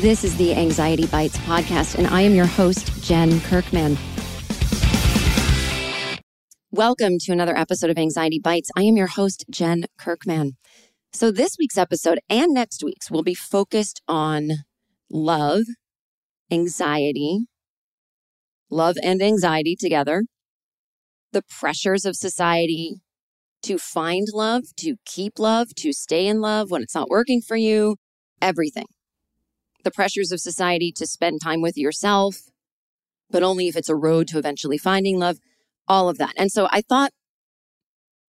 This is the Anxiety Bites podcast, and I am your host, Jen Kirkman. Welcome to another episode of Anxiety Bites. I am your host, Jen Kirkman. So, this week's episode and next week's will be focused on love, anxiety, love and anxiety together, the pressures of society to find love, to keep love, to stay in love when it's not working for you, everything the pressures of society to spend time with yourself, but only if it's a road to eventually finding love, all of that. And so I thought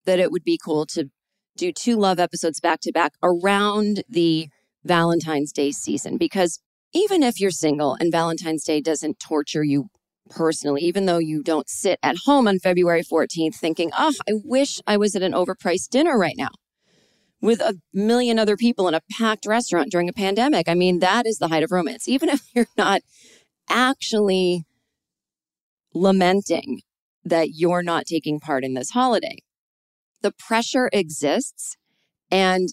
that it would be cool to do two love episodes back to back around the Valentine's Day season because even if you're single and Valentine's Day doesn't torture you personally, even though you don't sit at home on February 14th thinking, oh, I wish I was at an overpriced dinner right now with a million other people in a packed restaurant during a pandemic. I mean, that is the height of romance. Even if you're not actually lamenting that you're not taking part in this holiday, the pressure exists. And,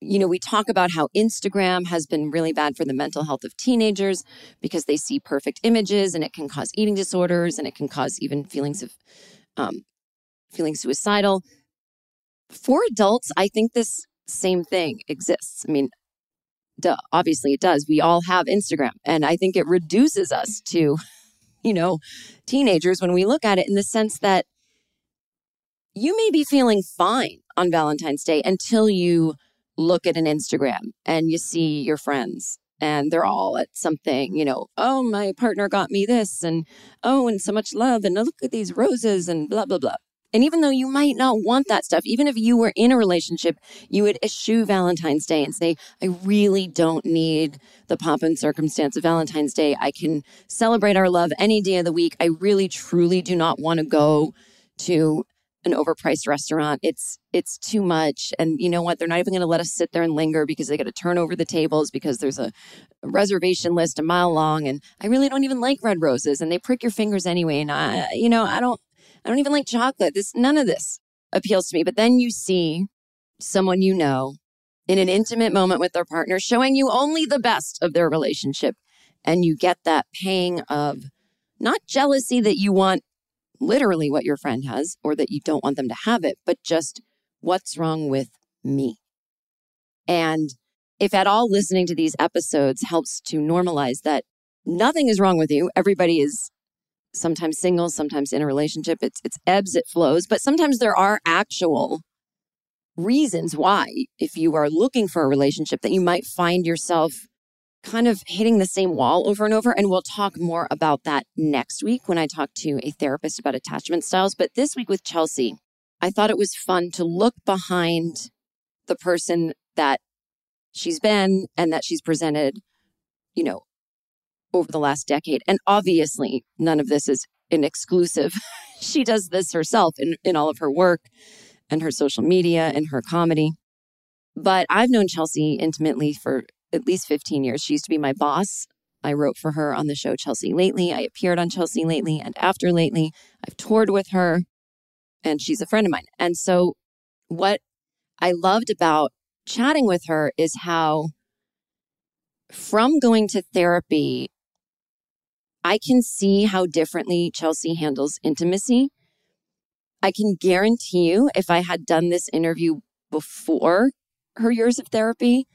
you know, we talk about how Instagram has been really bad for the mental health of teenagers because they see perfect images and it can cause eating disorders and it can cause even feelings of um, feeling suicidal for adults, I think this same thing exists. I mean, duh, obviously it does. We all have Instagram, and I think it reduces us to, you know, teenagers when we look at it in the sense that you may be feeling fine on Valentine's Day until you look at an Instagram and you see your friends and they're all at something, you know, oh, my partner got me this, and oh, and so much love, and oh, look at these roses, and blah, blah, blah. And even though you might not want that stuff, even if you were in a relationship, you would eschew Valentine's Day and say, I really don't need the pomp and circumstance of Valentine's Day. I can celebrate our love any day of the week. I really, truly do not want to go to an overpriced restaurant. It's it's too much. And you know what? They're not even going to let us sit there and linger because they got to turn over the tables because there's a, a, reservation list a mile long. And I really don't even like red roses, and they prick your fingers anyway. And I, you know, I don't I don't even like chocolate. This none of this appeals to me. But then you see someone you know in an intimate moment with their partner, showing you only the best of their relationship, and you get that pang of not jealousy that you want literally what your friend has or that you don't want them to have it, but just what's wrong with me. And if at all listening to these episodes helps to normalize that nothing is wrong with you, everybody is sometimes single, sometimes in a relationship. It's it's ebbs, it flows, but sometimes there are actual reasons why if you are looking for a relationship that you might find yourself kind of hitting the same wall over and over. And we'll talk more about that next week when I talk to a therapist about attachment styles. But this week with Chelsea, I thought it was fun to look behind the person that she's been and that she's presented, you know, over the last decade. And obviously, none of this is an exclusive. she does this herself in, in all of her work and her social media and her comedy. But I've known Chelsea intimately for at least 15 years. She used to be my boss. I wrote for her on the show Chelsea Lately. I appeared on Chelsea Lately and After Lately. I've toured with her, and she's a friend of mine. And so, what I loved about chatting with her is how, from going to therapy, I can see how differently Chelsea handles intimacy. I can guarantee you, if I had done this interview before her years of therapy,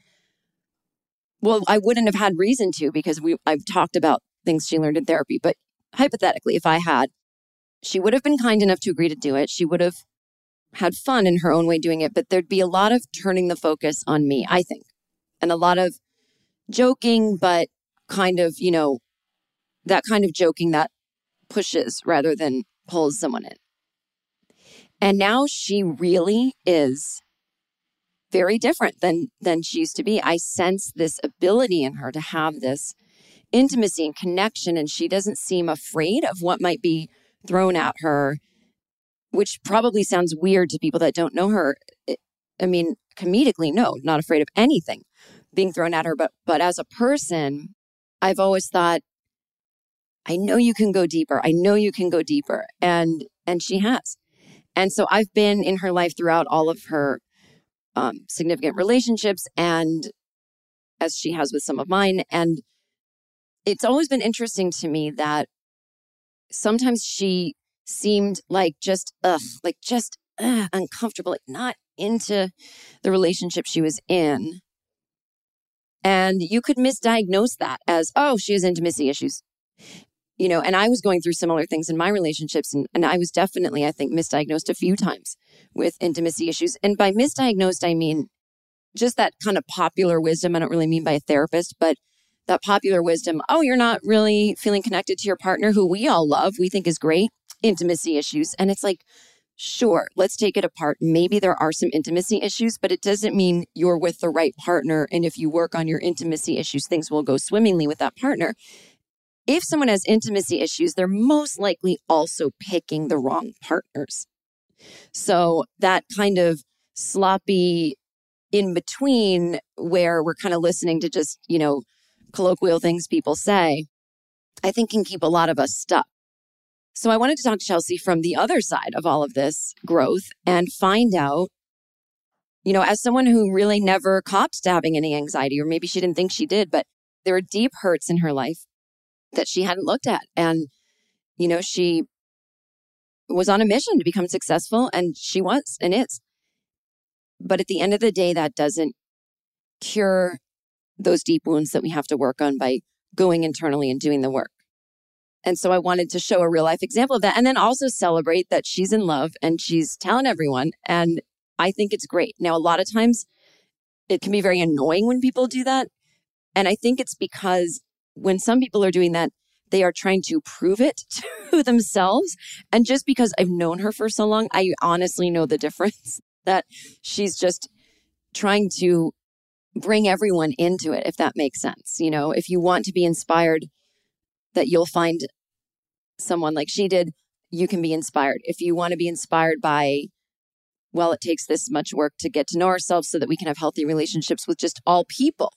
well, I wouldn't have had reason to because we I've talked about things she learned in therapy. But hypothetically, if I had, she would have been kind enough to agree to do it. She would have had fun in her own way doing it, but there'd be a lot of turning the focus on me, I think, and a lot of joking, but kind of, you know, that kind of joking that pushes rather than pulls someone in. And now she really is very different than than she used to be. I sense this ability in her to have this intimacy and connection and she doesn't seem afraid of what might be thrown at her which probably sounds weird to people that don't know her. I mean, comedically, no, not afraid of anything being thrown at her, but but as a person, I've always thought I know you can go deeper. I know you can go deeper and and she has. And so I've been in her life throughout all of her um, significant relationships and as she has with some of mine. And it's always been interesting to me that sometimes she seemed like just, ugh, like just ugh, uncomfortable, like not into the relationship she was in. And you could misdiagnose that as, oh, she has intimacy issues you know, and I was going through similar things in my relationships. And, and I was definitely, I think, misdiagnosed a few times with intimacy issues. And by misdiagnosed, I mean just that kind of popular wisdom. I don't really mean by a therapist, but that popular wisdom. Oh, you're not really feeling connected to your partner who we all love, we think is great. Intimacy issues. And it's like, sure, let's take it apart. Maybe there are some intimacy issues, but it doesn't mean you're with the right partner. And if you work on your intimacy issues, things will go swimmingly with that partner if someone has intimacy issues, they're most likely also picking the wrong partners. So that kind of sloppy in between where we're kind of listening to just, you know, colloquial things people say, I think can keep a lot of us stuck. So I wanted to talk to Chelsea from the other side of all of this growth and find out, you know, as someone who really never copped to having any anxiety, or maybe she didn't think she did, but there were deep hurts in her life that she hadn't looked at. And, you know, she was on a mission to become successful and she was and is. But at the end of the day, that doesn't cure those deep wounds that we have to work on by going internally and doing the work. And so I wanted to show a real life example of that and then also celebrate that she's in love and she's telling everyone. And I think it's great. Now, a lot of times it can be very annoying when people do that. And I think it's because when some people are doing that, they are trying to prove it to themselves. And just because I've known her for so long, I honestly know the difference that she's just trying to bring everyone into it, if that makes sense. You know, if you want to be inspired, that you'll find someone like she did, you can be inspired. If you want to be inspired by, well, it takes this much work to get to know ourselves so that we can have healthy relationships with just all people.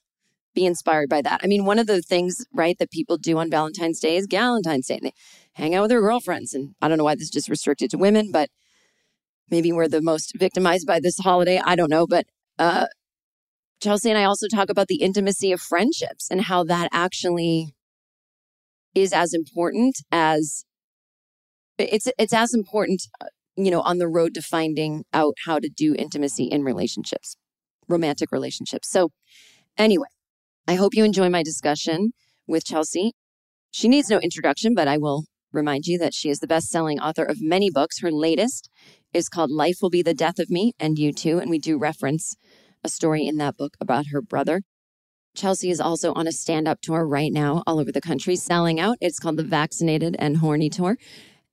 Be inspired by that. I mean, one of the things, right, that people do on Valentine's Day is Galentine's Day. They hang out with their girlfriends. And I don't know why this is just restricted to women, but maybe we're the most victimized by this holiday. I don't know. But uh, Chelsea and I also talk about the intimacy of friendships and how that actually is as important as it's it's as important uh, you know on the road to finding out how to do intimacy in relationships romantic relationships so anyway i hope you enjoy my discussion with chelsea she needs no introduction but i will remind you that she is the best-selling author of many books her latest is called life will be the death of me and you too and we do reference a story in that book about her brother Chelsea is also on a stand up tour right now all over the country, selling out. It's called the Vaccinated and Horny Tour.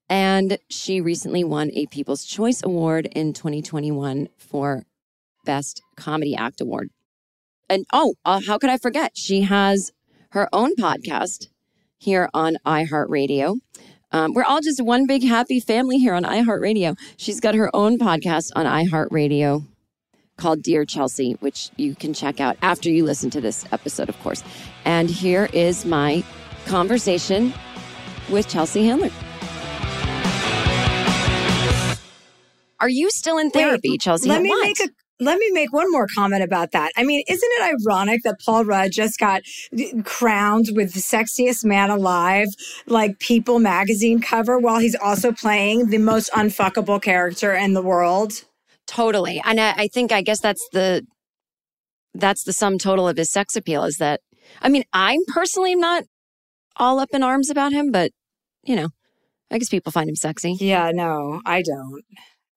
And she recently won a People's Choice Award in 2021 for Best Comedy Act Award. And oh, uh, how could I forget? She has her own podcast here on iHeartRadio. Um, we're all just one big happy family here on iHeartRadio. She's got her own podcast on iHeartRadio called Dear Chelsea, which you can check out after you listen to this episode, of course. And here is my conversation with Chelsea Handler. Are you still in therapy, Wait, Chelsea? Let me What? make a let me make one more comment about that. I mean, isn't it ironic that Paul Rudd just got uh, crowned with the sexiest man alive, like People magazine cover, while he's also playing the most unfuckable character in the world? Totally. And I, I think I guess that's the that's the sum total of his sex appeal is that I mean, I'm personally not all up in arms about him, but you know, I guess people find him sexy. Yeah, no, I don't.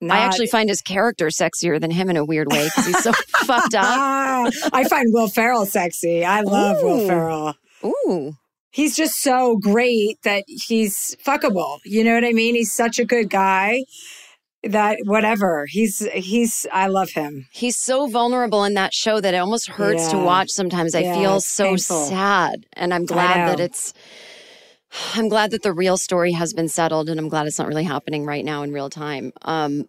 I actually find his character sexier than him in a weird way because he's so fucked up. I find Will Ferrell sexy. I love Will Ferrell. Ooh. He's just so great that he's fuckable. You know what I mean? He's such a good guy that whatever. He's he's I love him. He's so vulnerable in that show that it almost hurts to watch sometimes. I Yeah, feel so painful. sad. And I'm glad that it's I'm glad that the real story has been settled and I'm glad it's not really happening right now in real time. Um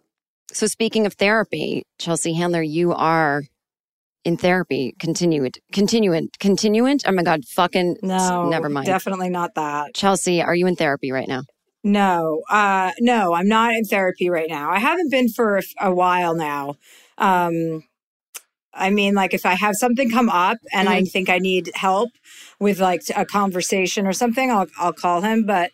so speaking of therapy, Chelsea Handler, you are in therapy, continuant, continuant, continuant. Oh my God, fucking No, never mind. Definitely not that. Chelsea, are you in therapy right now? No, uh, no, I'm not in therapy right now. I haven't been for a, a while now. Um, I mean, like if I have something come up and I think I need help with like a conversation or something, I'll I'll call him. But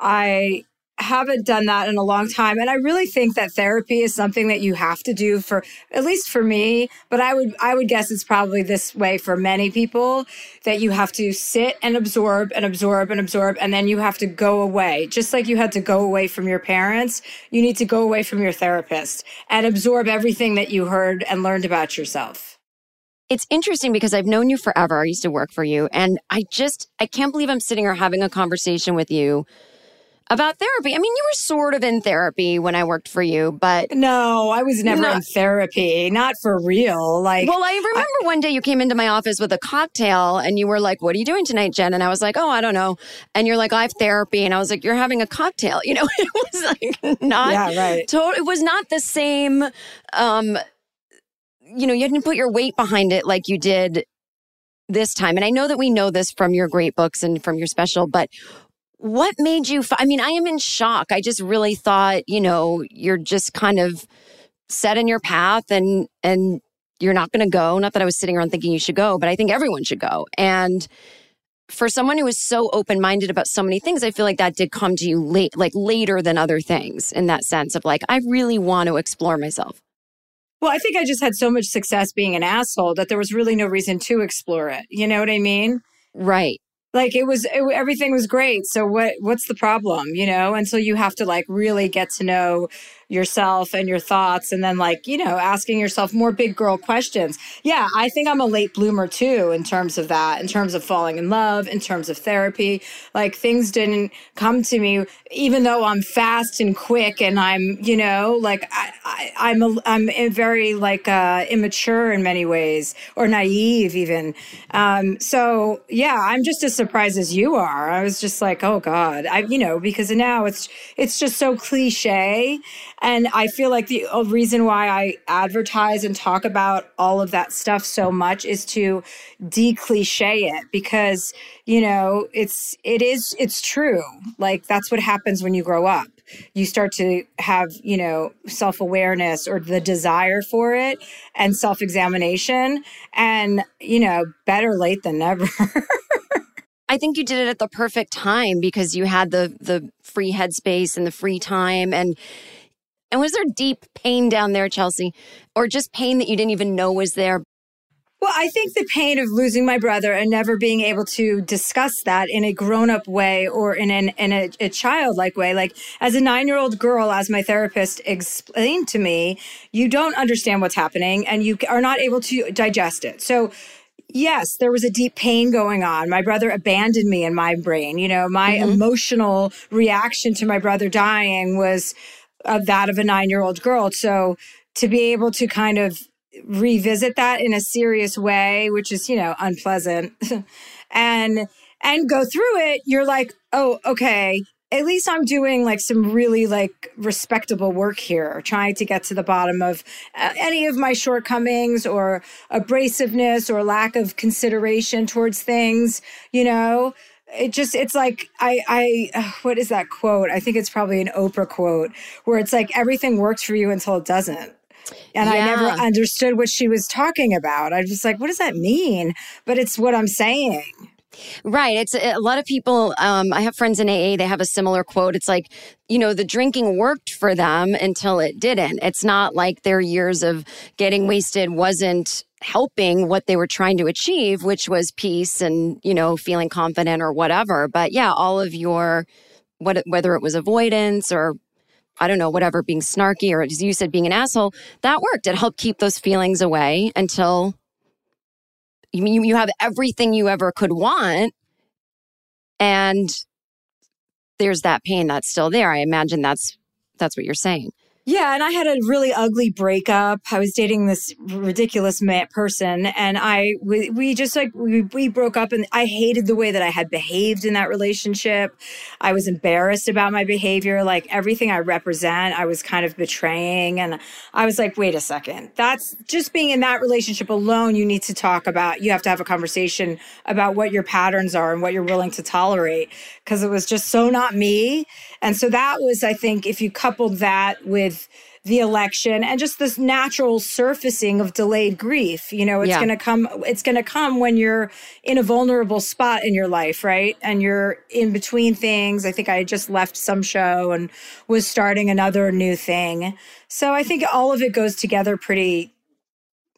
I haven't done that in a long time, and I really think that therapy is something that you have to do for at least for me. But I would I would guess it's probably this way for many people that you have to sit and absorb and absorb and absorb, and then you have to go away. Just like you had to go away from your parents, you need to go away from your therapist and absorb everything that you heard and learned about yourself. It's interesting because I've known you forever. I used to work for you. And I just, I can't believe I'm sitting here having a conversation with you about therapy. I mean, you were sort of in therapy when I worked for you, but. No, I was never No. in therapy, not for real. Like, Well, I remember one day you came into my office with a cocktail and you were like, What are you doing tonight, Jen? And I was like, Oh, I don't know. And you're like, I have therapy. And I was like, You're having a cocktail. You know, it was like not. Yeah, right. To- it was not the same. Um, you know, you didn't put your weight behind it like you did this time. And I know that we know this from your great books and from your special, but what made you? I mean, I am in shock. I just really thought, you know, you're just kind of set in your path and and you're not going to go. Not that I was sitting around thinking you should go, but I think everyone should go. And for someone who is so open minded about so many things, I feel like that did come to you late, like later than other things in that sense of like, I really want to explore myself. Well, I think I just had so much success being an asshole that there was really no reason to explore it. You know what I mean? Right. Like it was, it, everything was great. So what, what's the problem? You know, until you have to like really get to know yourself and your thoughts and then like you know asking yourself more big girl questions. Yeah i think i'm a late bloomer too in terms of that in terms of falling in love in terms of therapy. Like things didn't come to me even though i'm fast and quick and i'm you know like i, I am a, i'm very like uh immature in many ways or naive even. Um so yeah i'm just as surprised as you are. I was just like oh god i you know because now it's it's just so cliche and I feel like the reason why I advertise and talk about all of that stuff so much is to de-cliche it because, you know, it's it is it's true. Like that's what happens when you grow up. You start to have, you know, self-awareness or the desire for it and self-examination and, you know, better late than never. I think you did it at the perfect time because you had the the free headspace and the free time and and was there deep pain down there, Chelsea? Or just pain that you didn't even know was there? Well, I think the pain of losing my brother and never being able to discuss that in a grown up way or in, an, in a, a childlike way. Like, as a nine year old girl, as my therapist explained to me, you don't understand what's happening and you are not able to digest it. So, yes, there was a deep pain going on. My brother abandoned me in my brain. You know, my mm-hmm. emotional reaction to my brother dying was of that of a nine year old girl. So to be able to kind of revisit that in a serious way, which is, you know, unpleasant and, and go through it, you're like, oh, okay, at least I'm doing like some really like respectable work here, trying to get to the bottom of uh, any of my shortcomings or abrasiveness or lack of consideration towards things, you know it just it's like i i what is that quote i think it's probably an oprah quote where it's like everything works for you until it doesn't and yeah. I never understood what she was talking about. I was like, what does that mean? But it's what I'm saying. Right. It's a lot of people. Um, I have friends in AA. They have a similar quote. It's like, you know, the drinking worked for them until it didn't. It's not like their years of getting wasted wasn't helping what they were trying to achieve, which was peace and, you know, feeling confident or whatever. But yeah, all of your, what, whether it was avoidance or I don't know, whatever, being snarky or as you said, being an asshole, that worked. It helped keep those feelings away until you, you have everything you ever could want. And there's that pain that's still there. I imagine that's that's what you're saying. Yeah, and I had a really ugly breakup. I was dating this ridiculous person, and I we, we just like we, we broke up, and I hated the way that I had behaved in that relationship. I was embarrassed about my behavior, like everything I represent, I was kind of betraying, and I was like, wait a second, that's just being in that relationship alone. You need to talk about. You have to have a conversation about what your patterns are and what you're willing to tolerate, because it was just so not me. And so that was, I think, if you coupled that with the election and just this natural surfacing of delayed grief, you know, it's yeah. going to come, it's going to come when you're in a vulnerable spot in your life, right? And you're in between things. I think I just left some show and was starting another new thing. So I think all of it goes together pretty,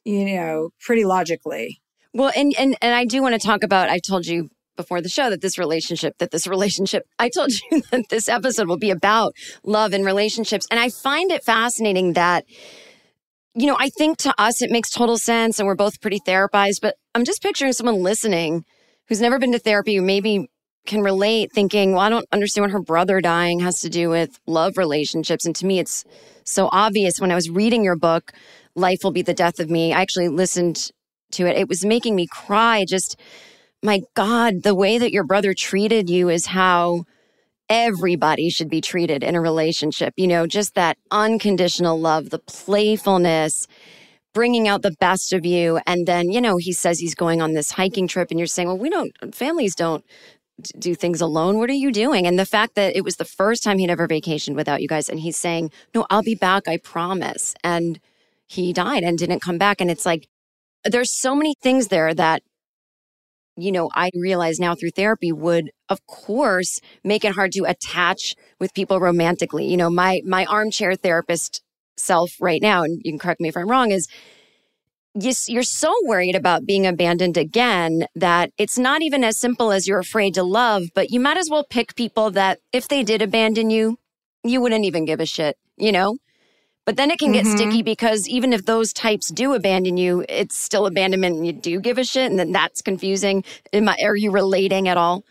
you know, pretty logically. Well, and and and I do want to talk about. I told you before the show that this relationship, that this relationship, I told you that this episode will be about love and relationships. And I find it fascinating that, you know, I think to us it makes total sense and we're both pretty therapized, but I'm just picturing someone listening who's never been to therapy who maybe can relate thinking, well, I don't understand what her brother dying has to do with love relationships. And to me, it's so obvious. When I was reading your book, Life Will Be the Death of Me, I actually listened to it. It was making me cry just my God, the way that your brother treated you is how everybody should be treated in a relationship. You know, just that unconditional love, the playfulness, bringing out the best of you. And then, you know, he says he's going on this hiking trip, and you're saying, well, we don't, families don't do things alone. What are you doing? And the fact that it was the first time he'd ever vacationed without you guys, and he's saying, no, I'll be back, I promise. And he died and didn't come back. And it's like, there's so many things there that you know, I realize now through therapy would, of course, make it hard to attach with people romantically. You know, my my armchair therapist self right now, and you can correct me if I'm wrong, is yes, you're so worried about being abandoned again that it's not even as simple as you're afraid to love, but you might as well pick people that if they did abandon you, you wouldn't even give a shit, you know? But then it can get Mhm. sticky because even if those types do abandon you, it's still abandonment and you do give a shit. And then that's confusing. Am I, are you relating at all?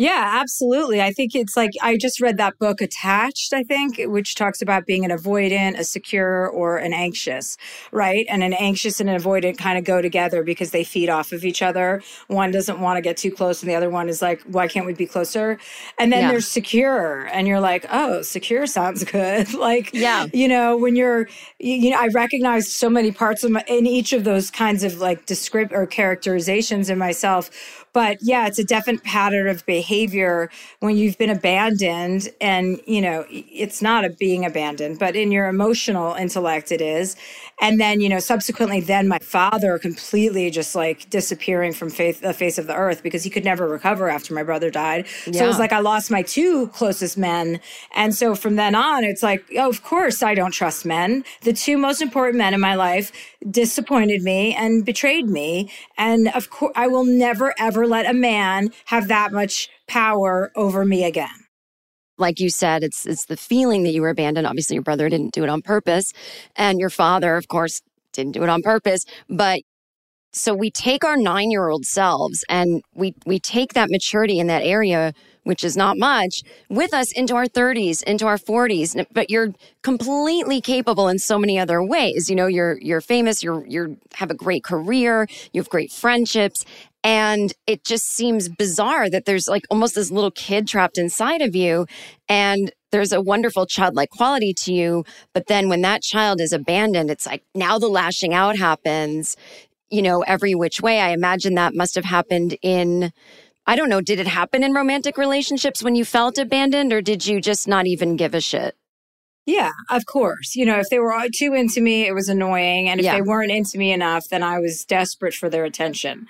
Yeah, absolutely. I think it's like I just read that book Attached, I think, which talks about being an avoidant, a secure, or an anxious, right? And an anxious and an avoidant kind of go together because they feed off of each other. One doesn't want to get too close, and the other one is like, why can't we be closer? And then Yeah. there's secure, and you're like, oh, secure sounds good. like, Yeah. you know, when you're, you, know, I recognize so many parts of my, in each of those kinds of like descript or characterizations in myself. But yeah, it's a definite pattern of behavior when you've been abandoned. And, you know, it's not a being abandoned, but in your emotional intellect, it is. And then, you know, subsequently, then my father completely just like disappearing from faith, the face of the earth because he could never recover after my brother died. So it was like I lost my two closest men. And so from then on, it's like, oh, of course, I don't trust men. The two most important men in my life disappointed me and betrayed me. And of course, I will never, ever let a man have that much power over me again. Like you said, it's it's the feeling that you were abandoned. Obviously, your brother didn't do it on purpose, and your father, of course, didn't do it on purpose. But so we take our nine year old selves and we we take that maturity in that area, which is not much, with us into our thirties, into our forties. But you're completely capable in so many other ways. You know, you're you're famous. You're you're have a great career. You have great friendships. And it just seems bizarre that there's like almost this little kid trapped inside of you. And there's a wonderful childlike quality to you. But then when that child is abandoned, it's like now the lashing out happens, you know, every which way. I imagine that must have happened in, I don't know, did it happen in romantic relationships when you felt abandoned or did you just not even give a shit? Yeah, of course. You know, if they were too into me, it was annoying. And if Yeah. they weren't into me enough, then I was desperate for their attention.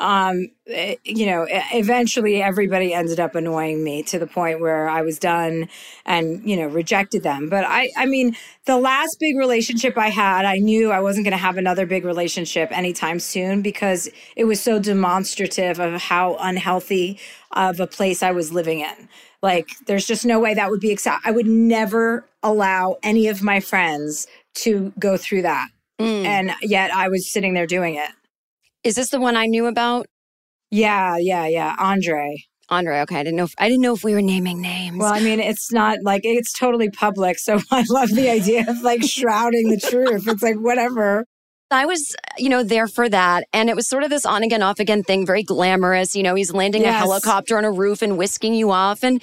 Um, eh, you know, eventually everybody ended up annoying me to the point where I was done and, you know, rejected them. But I, I mean, the last big relationship I had, I knew I wasn't going to have another big relationship anytime soon because it was so demonstrative of how unhealthy of a place I was living in. Like, there's just no way that would be accept. I would never allow any of my friends to go through that. Mm. And yet I was sitting there doing it. Is this the one I knew about? Yeah, yeah, yeah. Andre. Andre, okay. I didn't know if I didn't know if we were naming names. Well, I mean, it's not like it's totally public. So I love the idea of like shrouding the truth. It's like, whatever. I was, you know, there for that. And it was sort of this on again, off again thing, very glamorous. You know, he's landing a helicopter on a roof and whisking you off. And,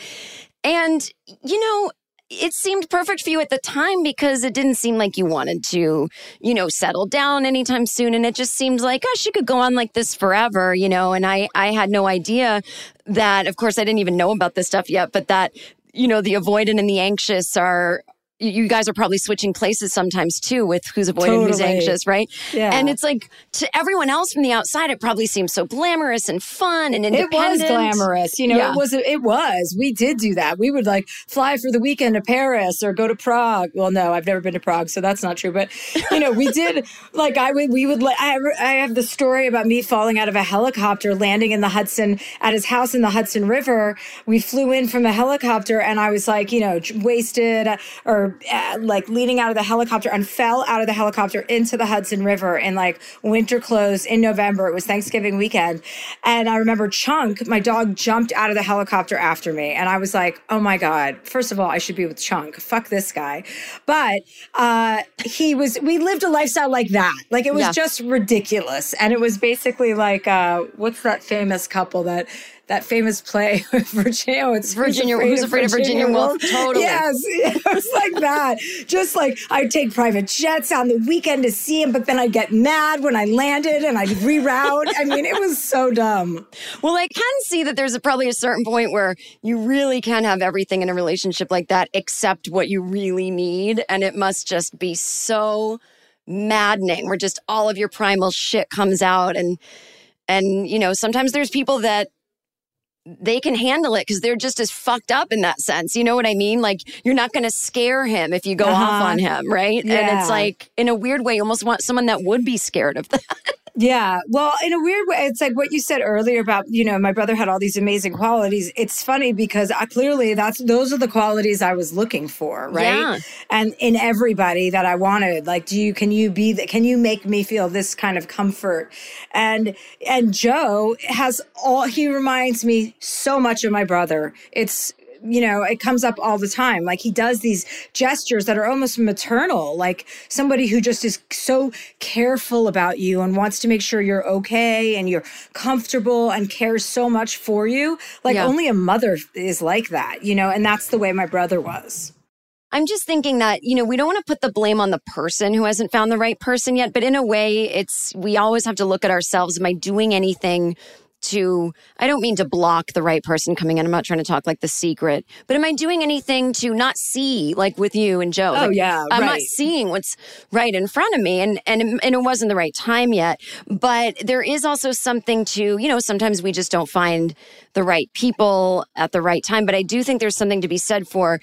and, you know, it seemed perfect for you at the time because it didn't seem like you wanted to, you know, settle down anytime soon. And it just seemed like, gosh, you could go on like this forever, you know. And I, I had no idea that, of course, I didn't even know about this stuff yet, but that, you know, the avoidant and the anxious are, you guys are probably switching places sometimes too with who's avoidant, who's anxious, right? Yeah. And it's like to everyone else from the outside, it probably seems so glamorous and fun and independent. It was glamorous. You know, Yeah. it was, it was. We did do that. We would like fly for the weekend to Paris or go to Prague. Well, no, I've never been to Prague, so that's not true. But, you know, we did like, I would, we would, like, I have, I have the story about me falling out of a helicopter, landing in the Hudson at his house in the Hudson River. We flew in from a helicopter and I was like, you know, wasted uh, or uh, like leaning out of the helicopter and fell out of the helicopter into the Hudson River in like winter clothes in November. It was Thanksgiving weekend. And I remember Chunk, my dog, jumped out of the helicopter after me. And I was like, oh my God, first of all, I should be with Chunk. Fuck this guy. But uh, he was, we lived a lifestyle like that. Like it was Yeah. just ridiculous. And it was basically like, uh, what's that famous couple that, that famous play with Virginia. It's Virginia- Who's Afraid of Virginia Woolf? Totally. Yes, it was like that. Just like I'd take private jets on the weekend to see him, but then I'd get mad when I landed and I'd reroute. I mean, it was so dumb. Well, I can see that there's a, probably a certain point where you really can have everything in a relationship like that except what you really need. And it must just be so maddening where just all of your primal shit comes out. And, and, you know, sometimes there's people that they can handle it because they're just as fucked up in that sense. You know what I mean? Like you're not going to scare him if you go off Uh-huh. on him, right? And it's like in a weird way, you almost want someone that would be scared of that. Yeah. Well, in a weird way, it's like what you said earlier about, you know, my brother had all these amazing qualities. It's funny because I, clearly that's those are the qualities I was looking for, right? Yeah. And in everybody that I wanted, like, do you can you be the, can you make me feel this kind of comfort? And and Joe has all he reminds me so much of my brother. It's you know, it comes up all the time. Like he does these gestures that are almost maternal, like somebody who just is so careful about you and wants to make sure you're okay and you're comfortable and cares so much for you. Like Yeah. only a mother is like that, you know, and that's the way my brother was. I'm just thinking that, you know, we don't want to put the blame on the person who hasn't found the right person yet, but in a way, it's we always have to look at ourselves. Am I doing anything to I don't mean to block the right person coming in. I'm not trying to talk like the secret, but am I doing anything to not see like with you and Joe? Oh, Like, yeah, I'm not seeing what's right in front of me and and and it wasn't the right time yet. But there is also something to, you know, sometimes we just don't find the right people at the right time, but I do think there's something to be said for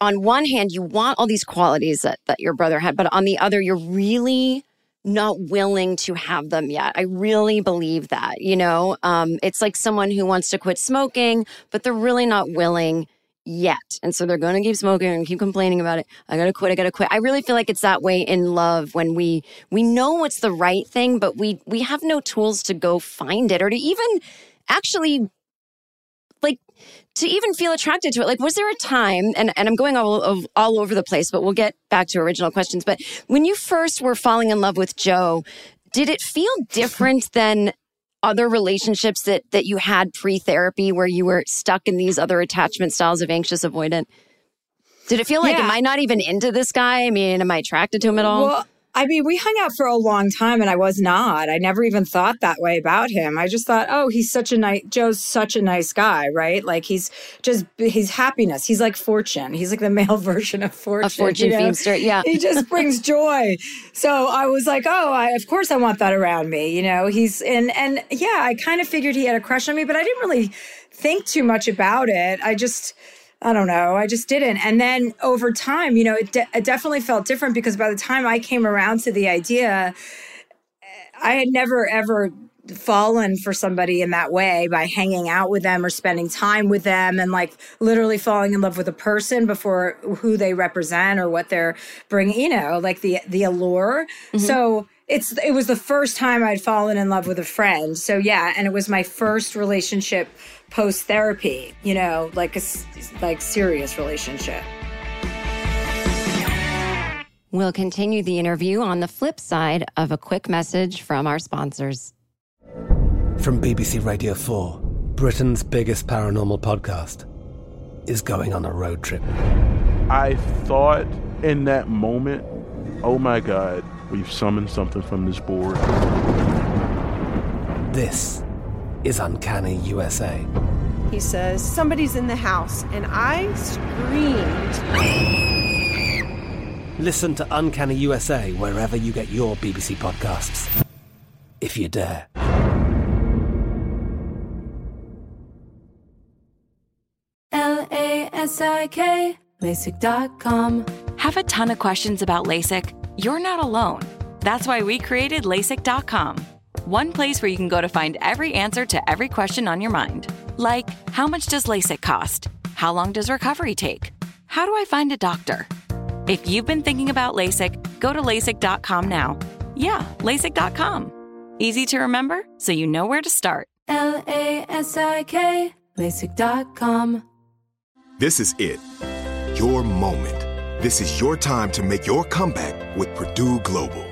on one hand, you want all these qualities that, that your brother had, but on the other, you're really not willing to have them yet. I really believe that, you know, um, it's like someone who wants to quit smoking, but they're really not willing yet. And so they're going to keep smoking and keep complaining about it. I got to quit. I got to quit. I really feel like it's that way in love when we, we know what's the right thing, but we, we have no tools to go find it or to even actually to even feel attracted to it. Like was there a time and, and i'm going all, of, all over the place but we'll get back to original questions but when you first were falling in love with joe did it feel different than other relationships that that you had pre-therapy where you were stuck in these other attachment styles of anxious avoidant? Did it feel like Yeah. am i not even into this guy? I mean am i attracted to him at all? Well, I mean, we hung out for a long time and I was not. I never even thought that way about him. I just thought, oh, he's such a nice, Joe's such a nice guy, right? Like he's just, he's happiness. He's like fortune. He's like the male version of fortune. a fortune you know? yeah he just brings joy. So I was like, oh, I, of course I want that around me. You know, he's and and yeah, I kind of figured he had a crush on me, but I didn't really think too much about it. I just. I don't know. I just didn't. And then over time, you know, it, de- it definitely felt different because by the time I came around to the idea, eh, I had never ever fallen for somebody in that way by hanging out with them or spending time with them and like literally falling in love with a person before who they represent or what they're bringing, you know, like the the allure. Mm-hmm. So it's it was the first time I'd fallen in love with a friend. So yeah, and it was my first relationship post therapy, you know, like a like serious relationship. we'll continue the interview on the flip side of a quick message from our sponsors From BBC Radio 4, Britain's biggest paranormal podcast is going on a road trip. I thought in that moment, oh my God, we've summoned something from this board. This is Uncanny USA. He says, Somebody's in the house. And I screamed. Listen to Uncanny USA wherever you get your BBC podcasts, if you dare. L A S I K, LASIK.com. Have a ton of questions about LASIK? You're not alone. That's why we created LASIK.com. One place where you can go to find every answer to every question on your mind. Like, how much does LASIK cost? How long does recovery take? How do I find a doctor? If you've been thinking about LASIK, go to LASIK.com now. Yeah, LASIK.com. Easy to remember, so you know where to start. L A S I K, LASIK.com. This is it. Your moment. This is your time to make your comeback with Purdue Global.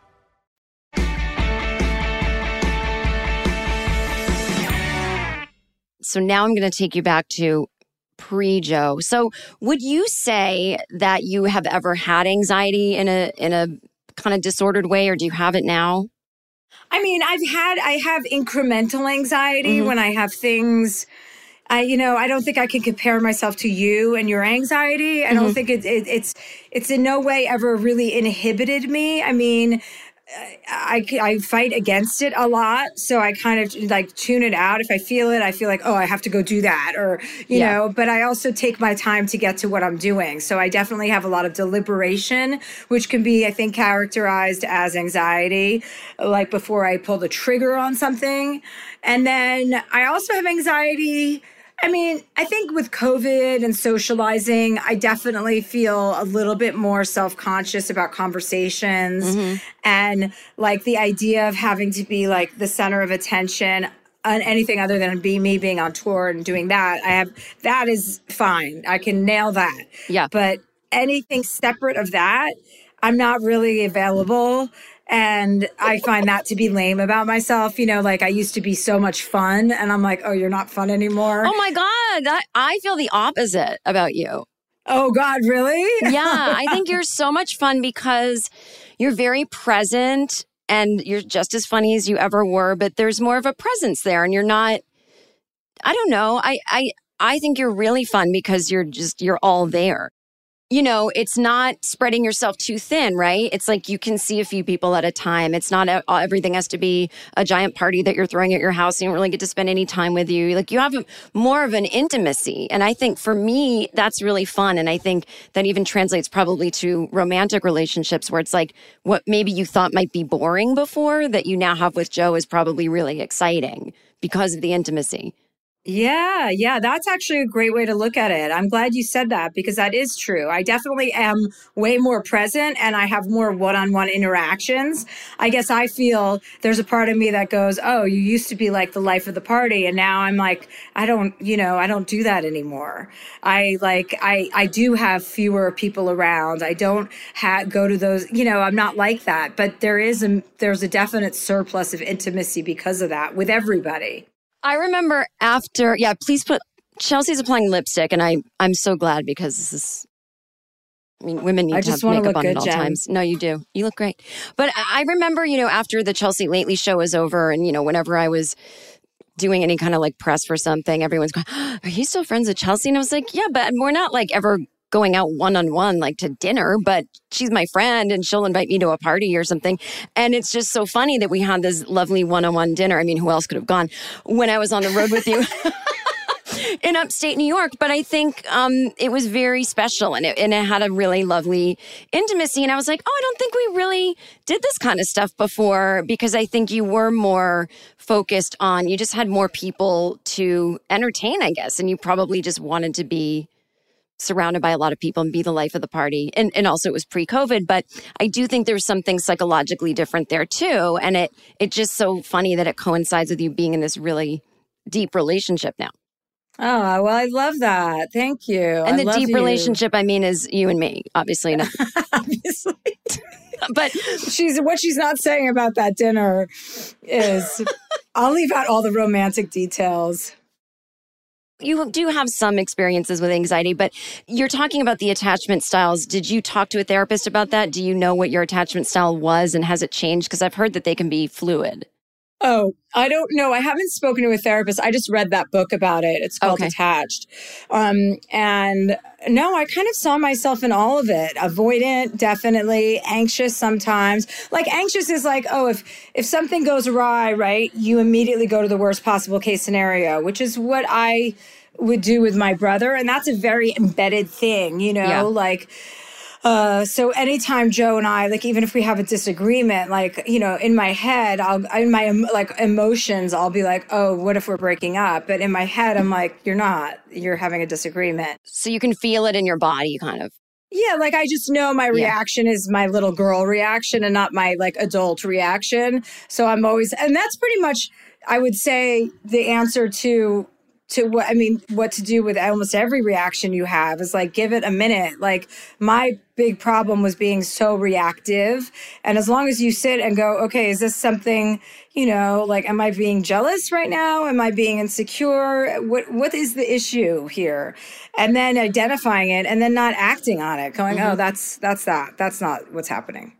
So now I'm going to take you back to pre Jo. So would you say that you have ever had anxiety in a in a kind of disordered way or do you have it now? I mean, I've had I have incremental anxiety mm-hmm. when I have things I, you know, I don't think I can compare myself to you and your anxiety. I mm-hmm. don't think it, it, it's it's in no way ever really inhibited me. I mean, I, I fight against it a lot. So I kind of like tune it out. If I feel it, I feel like, oh, I have to go do that or, you yeah. know, but I also take my time to get to what I'm doing. So I definitely have a lot of deliberation, which can be, I think, characterized as anxiety, like before I pull the trigger on something. And then I also have anxiety I mean, I think with COVID and socializing, I definitely feel a little bit more self conscious about conversations mm-hmm. and like the idea of having to be like the center of attention on anything other than be me being on tour and doing that. I have that is fine. I can nail that. Yeah. But anything separate of that, I'm not really available. And I find that to be lame about myself. You know, like I used to be so much fun, and I'm like, oh, you're not fun anymore. Oh my God. I, I feel the opposite about you. Oh God, really? yeah. I think you're so much fun because you're very present and you're just as funny as you ever were, but there's more of a presence there and you're not I don't know. I I I think you're really fun because you're just you're all there you know, it's not spreading yourself too thin, right? It's like you can see a few people at a time. It's not a, everything has to be a giant party that you're throwing at your house. You don't really get to spend any time with you. Like you have a, more of an intimacy. And I think for me, that's really fun. And I think that even translates probably to romantic relationships where it's like what maybe you thought might be boring before that you now have with Jo is probably really exciting because of the intimacy. Yeah, yeah, that's actually a great way to look at it. I'm glad you said that because that is true. I definitely am way more present and I have more one on one interactions. I guess I feel there's a part of me that goes, Oh, you used to be like the life of the party. And now I'm like, I don't, you know, I don't do that anymore. I like, I, I do have fewer people around. I don't ha- go to those, you know, I'm not like that, but there is a, there's a definite surplus of intimacy because of that with everybody. I remember after, yeah, please put Chelsea's applying lipstick, and I I'm so glad because this is. I mean, women need I to have makeup on good, at all Jen. times. No, you do. You look great. But I remember, you know, after the Chelsea Lately show was over, and you know, whenever I was doing any kind of like press for something, everyone's going, oh, "Are you still friends with Chelsea?" And I was like, "Yeah, but we're not like ever going out one on one, like to dinner, but she's my friend and she'll invite me to a party or something. And it's just so funny that we had this lovely one on one dinner. I mean, who else could have gone when I was on the road with you? in upstate New York, but I think um, it was very special and it, and it had a really lovely intimacy. And I was like, oh, I don't think we really did this kind of stuff before because I think you were more focused on, you just had more people to entertain, I guess. And you probably just wanted to be surrounded by a lot of people and be the life of the party. And, and also it was pre-COVID, but I do think there's something psychologically different there too. And it, it's just so funny that it coincides with you being in this really deep relationship now. Oh, well, I love that. Thank you. And I the deep you. relationship, I mean, is you and me, obviously. obviously. but she's what she's not saying about that dinner is I'll leave out all the romantic details. You do have some experiences with anxiety, but you're talking about the attachment styles. Did you talk to a therapist about that? Do you know what your attachment style was and has it changed? Because I've heard that they can be fluid. Oh, I don't know. I haven't spoken to a therapist. I just read that book about it. It's called Okay. Attached. Um, and no, I kind of saw myself in all of it. Avoidant, definitely. Anxious sometimes. Like anxious is like, oh, if if something goes awry, right, you immediately go to the worst possible case scenario, which is what I would do with my brother. And that's a very embedded thing, you know, Yeah. like uh, so anytime Jo and I, like, even if we have a disagreement, like, you know, in my head, I'll, in my, like, emotions, I'll be like, oh, what if we're breaking up? But in my head, I'm like, you're not, you're having a disagreement. So you can feel it in your body, kind of. Yeah, like I just know my reaction is my little girl reaction and not my like adult reaction. So I'm always, and that's pretty much, I would say, the answer to to what I mean, what to do with almost every reaction you have is like give it a minute. Like my big problem was being so reactive, and as long as you sit and go, okay, is this something? You know, like, am I being jealous right now? Am I being insecure? What What is the issue here? And then identifying it, and then not acting on it, going, oh, Mhm. that's that's that. That's not what's happening.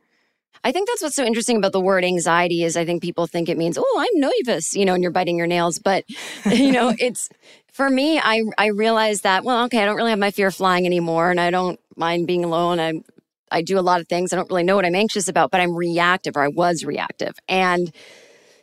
I think that's what's so interesting about the word anxiety is I think people think it means, oh, I'm nervous, you know, and you're biting your nails. But, you know, it's for me, I I realize that, well, okay, I don't really have my fear of flying anymore and I don't mind being alone. I I do a lot of things. I don't really know what I'm anxious about, but I'm reactive or I was reactive. And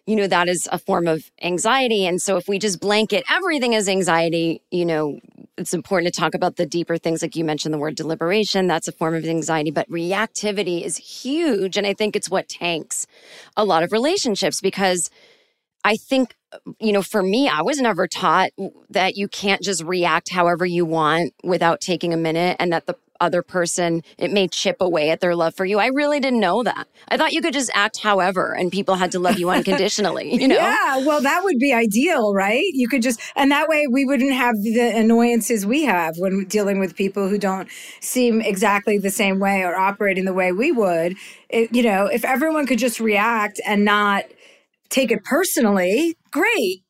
you know, that is a form of anxiety. And so if we just blanket everything as anxiety, you know, it's important to talk about the deeper things. Like you mentioned the word deliberation, that's a form of anxiety, but reactivity is huge. And I think it's what tanks a lot of relationships because I think, you know, for me, I was never taught that you can't just react however you want without taking a minute and that the other person, it may chip away at their love for you. I really didn't know that. I thought you could just act however and people had to love you unconditionally, you know? Yeah, well, that would be ideal, right? You could just, and that way we wouldn't have the annoyances we have when dealing with people who don't seem exactly the same way or operating the way we would. It, you know, if everyone could just react and not take it personally, great.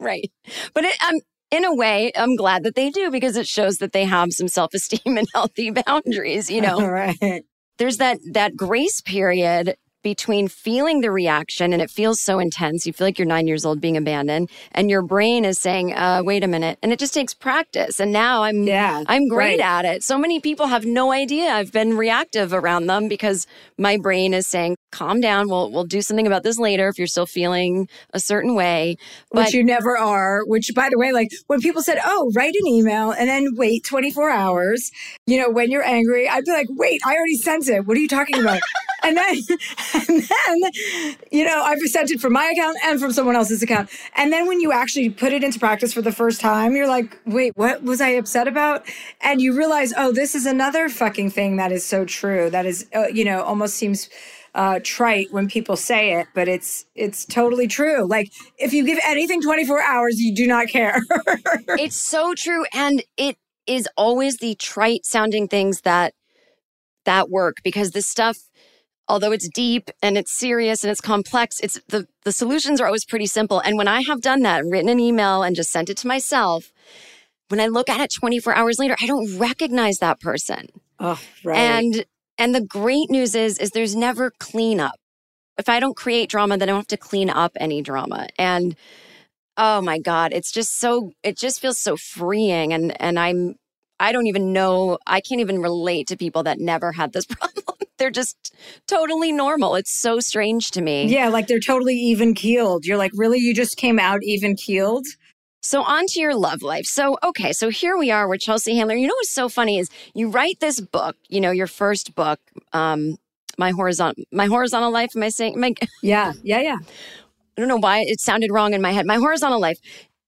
Right. But it, um, in a way, I'm glad that they do because it shows that they have some self esteem and healthy boundaries, you know? right. There's that, that grace period between feeling the reaction and it feels so intense. You feel like you're nine years old being abandoned and your brain is saying, uh, wait a minute. And it just takes practice. And now I'm, yeah, I'm great right. at it. So many people have no idea I've been reactive around them because my brain is saying, calm down. We'll, we'll do something about this later if you're still feeling a certain way. which you never are. Which, by the way, like when people said, "Oh, write an email and then wait 24 hours," you know, when you're angry, I'd be like, "Wait, I already sent it. What are you talking about?" and then, and then, you know, I've sent it from my account and from someone else's account. And then when you actually put it into practice for the first time, you're like, "Wait, what was I upset about?" And you realize, "Oh, this is another fucking thing that is so true. That is, uh, you know, almost seems." Uh, trite when people say it, but it's it's totally true. Like if you give anything 24 hours, you do not care. it's so true, and it is always the trite sounding things that that work because this stuff, although it's deep and it's serious and it's complex, it's the the solutions are always pretty simple. And when I have done that, written an email and just sent it to myself, when I look at it 24 hours later, I don't recognize that person. Oh, right. And and the great news is is there's never cleanup. If I don't create drama, then I don't have to clean up any drama. And oh my God, it's just so it just feels so freeing. And and I'm I don't even know, I can't even relate to people that never had this problem. They're just totally normal. It's so strange to me. yeah, like they're totally even keeled. You're like, really? You just came out even keeled? So on to your love life. So okay, so here we are with Chelsea Handler. You know what's so funny is you write this book, you know, your first book, um, my horizontal my horizontal life. Am I saying my Yeah, yeah, yeah. I don't know why it sounded wrong in my head. My horizontal life.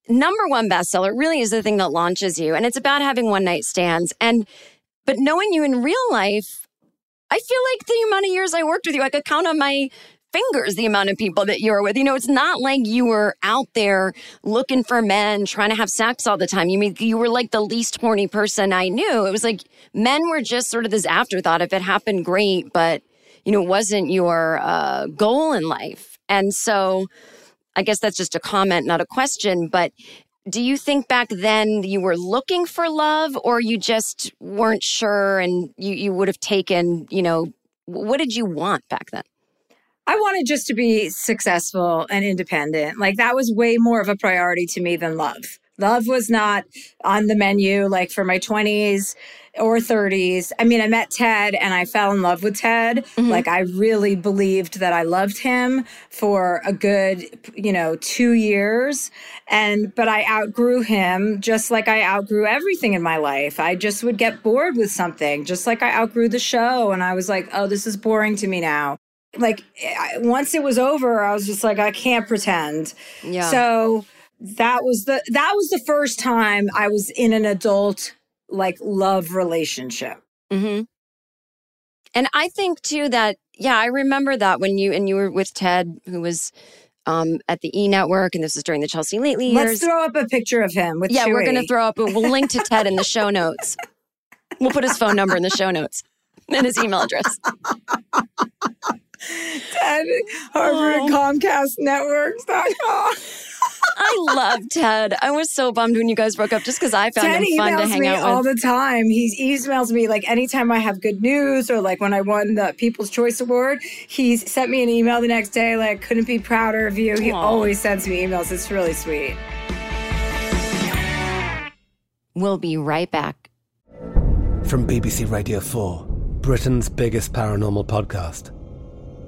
Number one bestseller really is the thing that launches you. And it's about having one night stands. And but knowing you in real life, I feel like the amount of years I worked with you, I could count on my fingers the amount of people that you were with. You know, it's not like you were out there looking for men, trying to have sex all the time. You mean you were like the least horny person I knew. It was like men were just sort of this afterthought. If it happened, great, but you know, it wasn't your uh, goal in life. And so I guess that's just a comment, not a question. But do you think back then you were looking for love or you just weren't sure and you, you would have taken, you know, what did you want back then? I wanted just to be successful and independent. Like that was way more of a priority to me than love. Love was not on the menu like for my 20s or 30s. I mean, I met Ted and I fell in love with Ted. Mm-hmm. Like, I really believed that I loved him for a good, you know, two years. And, but I outgrew him just like I outgrew everything in my life. I just would get bored with something, just like I outgrew the show. And I was like, oh, this is boring to me now. Like, once it was over, I was just like, I can't pretend. Yeah. So, that was the that was the first time I was in an adult like love relationship. Mm-hmm. And I think too that yeah, I remember that when you and you were with Ted, who was um, at the E Network, and this was during the Chelsea Lately years. Let's throw up a picture of him. With yeah, Chewy. we're going to throw up. We'll link to Ted in the show notes. We'll put his phone number in the show notes and his email address. Ted Harbert oh. Comcast Networks.com. I love Ted. I was so bummed when you guys broke up just because I found Ted him fun to hang me out with. all the time. He emails me like anytime I have good news or like when I won the People's Choice Award. He sent me an email the next day like couldn't be prouder of you. He Aww. always sends me emails. It's really sweet. We'll be right back. From BBC Radio 4, Britain's biggest paranormal podcast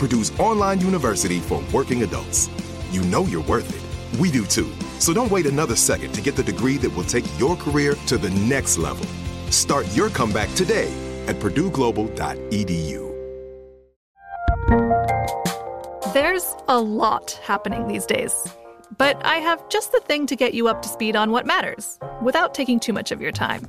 Purdue's online university for working adults. You know you're worth it. We do too. So don't wait another second to get the degree that will take your career to the next level. Start your comeback today at purdueglobal.edu. There's a lot happening these days, but I have just the thing to get you up to speed on what matters without taking too much of your time.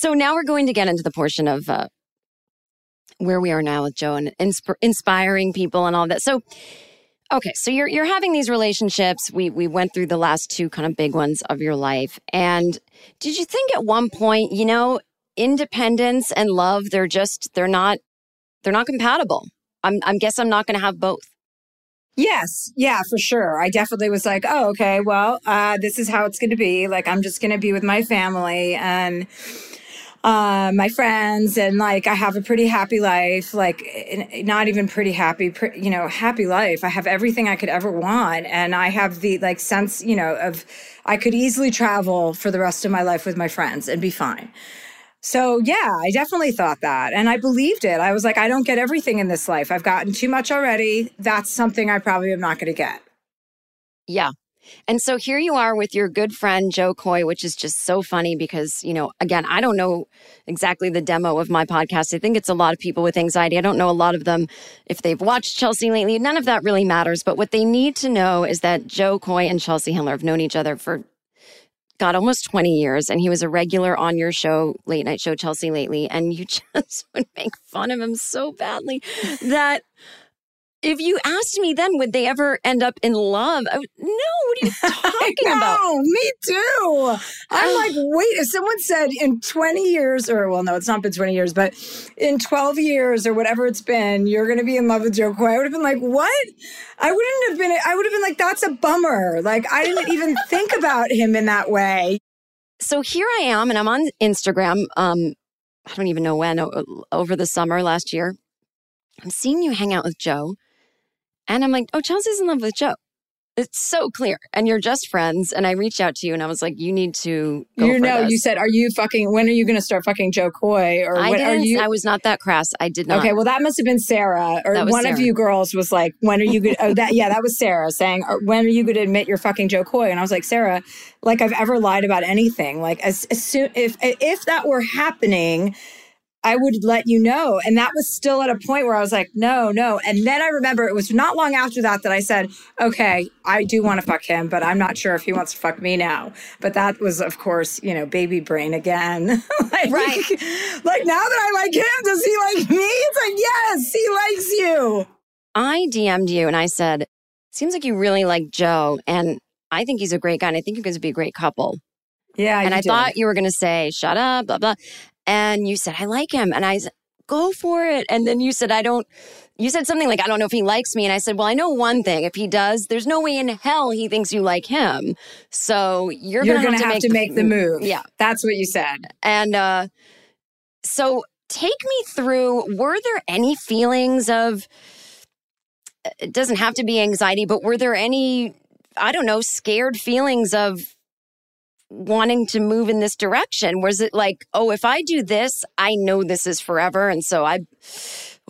So now we're going to get into the portion of uh, where we are now with Joe and insp- inspiring people and all that. So Okay, so you're you're having these relationships. We we went through the last two kind of big ones of your life. And did you think at one point, you know, independence and love, they're just they're not they're not compatible. I'm I'm guess I'm not going to have both. Yes, yeah, for sure. I definitely was like, oh, okay, well, uh, this is how it's going to be. Like, I'm just going to be with my family and uh, my friends, and like, I have a pretty happy life. Like, not even pretty happy, pre- you know, happy life. I have everything I could ever want, and I have the like sense, you know, of I could easily travel for the rest of my life with my friends and be fine. So, yeah, I definitely thought that. And I believed it. I was like, I don't get everything in this life. I've gotten too much already. That's something I probably am not going to get. Yeah. And so here you are with your good friend Jo Koy, which is just so funny because, you know, again, I don't know exactly the demo of my podcast. I think it's a lot of people with anxiety. I don't know a lot of them if they've watched Chelsea lately. None of that really matters. But what they need to know is that Jo Koy and Chelsea Handler have known each other for God, almost 20 years. And he was a regular on your show, late night show, Chelsea Lately. And you just would make fun of him so badly that if you asked me then, would they ever end up in love? I, no, what are you talking about? me too. I'm like, wait, if someone said in 20 years, or well, no, it's not been 20 years, but in 12 years or whatever it's been, you're going to be in love with Jo Koy, I would have been like, what? I wouldn't have been, I would have been like, that's a bummer. Like, I didn't even think about him in that way. So here I am, and I'm on Instagram. Um, I don't even know when, over the summer last year. I'm seeing you hang out with Jo. And I'm like, oh, Chelsea's in love with Jo. It's so clear. And you're just friends. And I reached out to you and I was like, you need to You know, this. you said, are you fucking, when are you going to start fucking Jo Koy? Or I when, didn't, are you? I was not that crass. I did not. Okay, well, that must have been Sarah, or one Sarah. of you girls was like, "When are you going to, oh, that yeah, that was Sarah saying, "When are you going to admit you're fucking Jo Koy? And I was like, Sarah, like I've ever lied about anything. Like as, as soon if if that were happening, I would let you know. And that was still at a point where I was like, no, no. And then I remember it was not long after that that I said, okay, I do want to fuck him, but I'm not sure if he wants to fuck me now. But that was, of course, you know, baby brain again. like, right. Like now that I like him, does he like me? It's like, yes, he likes you. I DM'd you and I said, seems like you really like Jo. And I think he's a great guy. And I think you guys would be a great couple. Yeah. And I did. thought you were going to say, shut up, blah, blah. And you said, I like him. And I said, go for it. And then you said, I don't, you said something like, I don't know if he likes me. And I said, well, I know one thing. If he does, there's no way in hell he thinks you like him. So you're, You're going to have, have, to make the move. Yeah. That's what you said. And uh, so take me through, were there any feelings of, it doesn't have to be anxiety, but were there any, I don't know, scared feelings of wanting to move in this direction? Was it like, oh, if I do this, I know this is forever. And so I,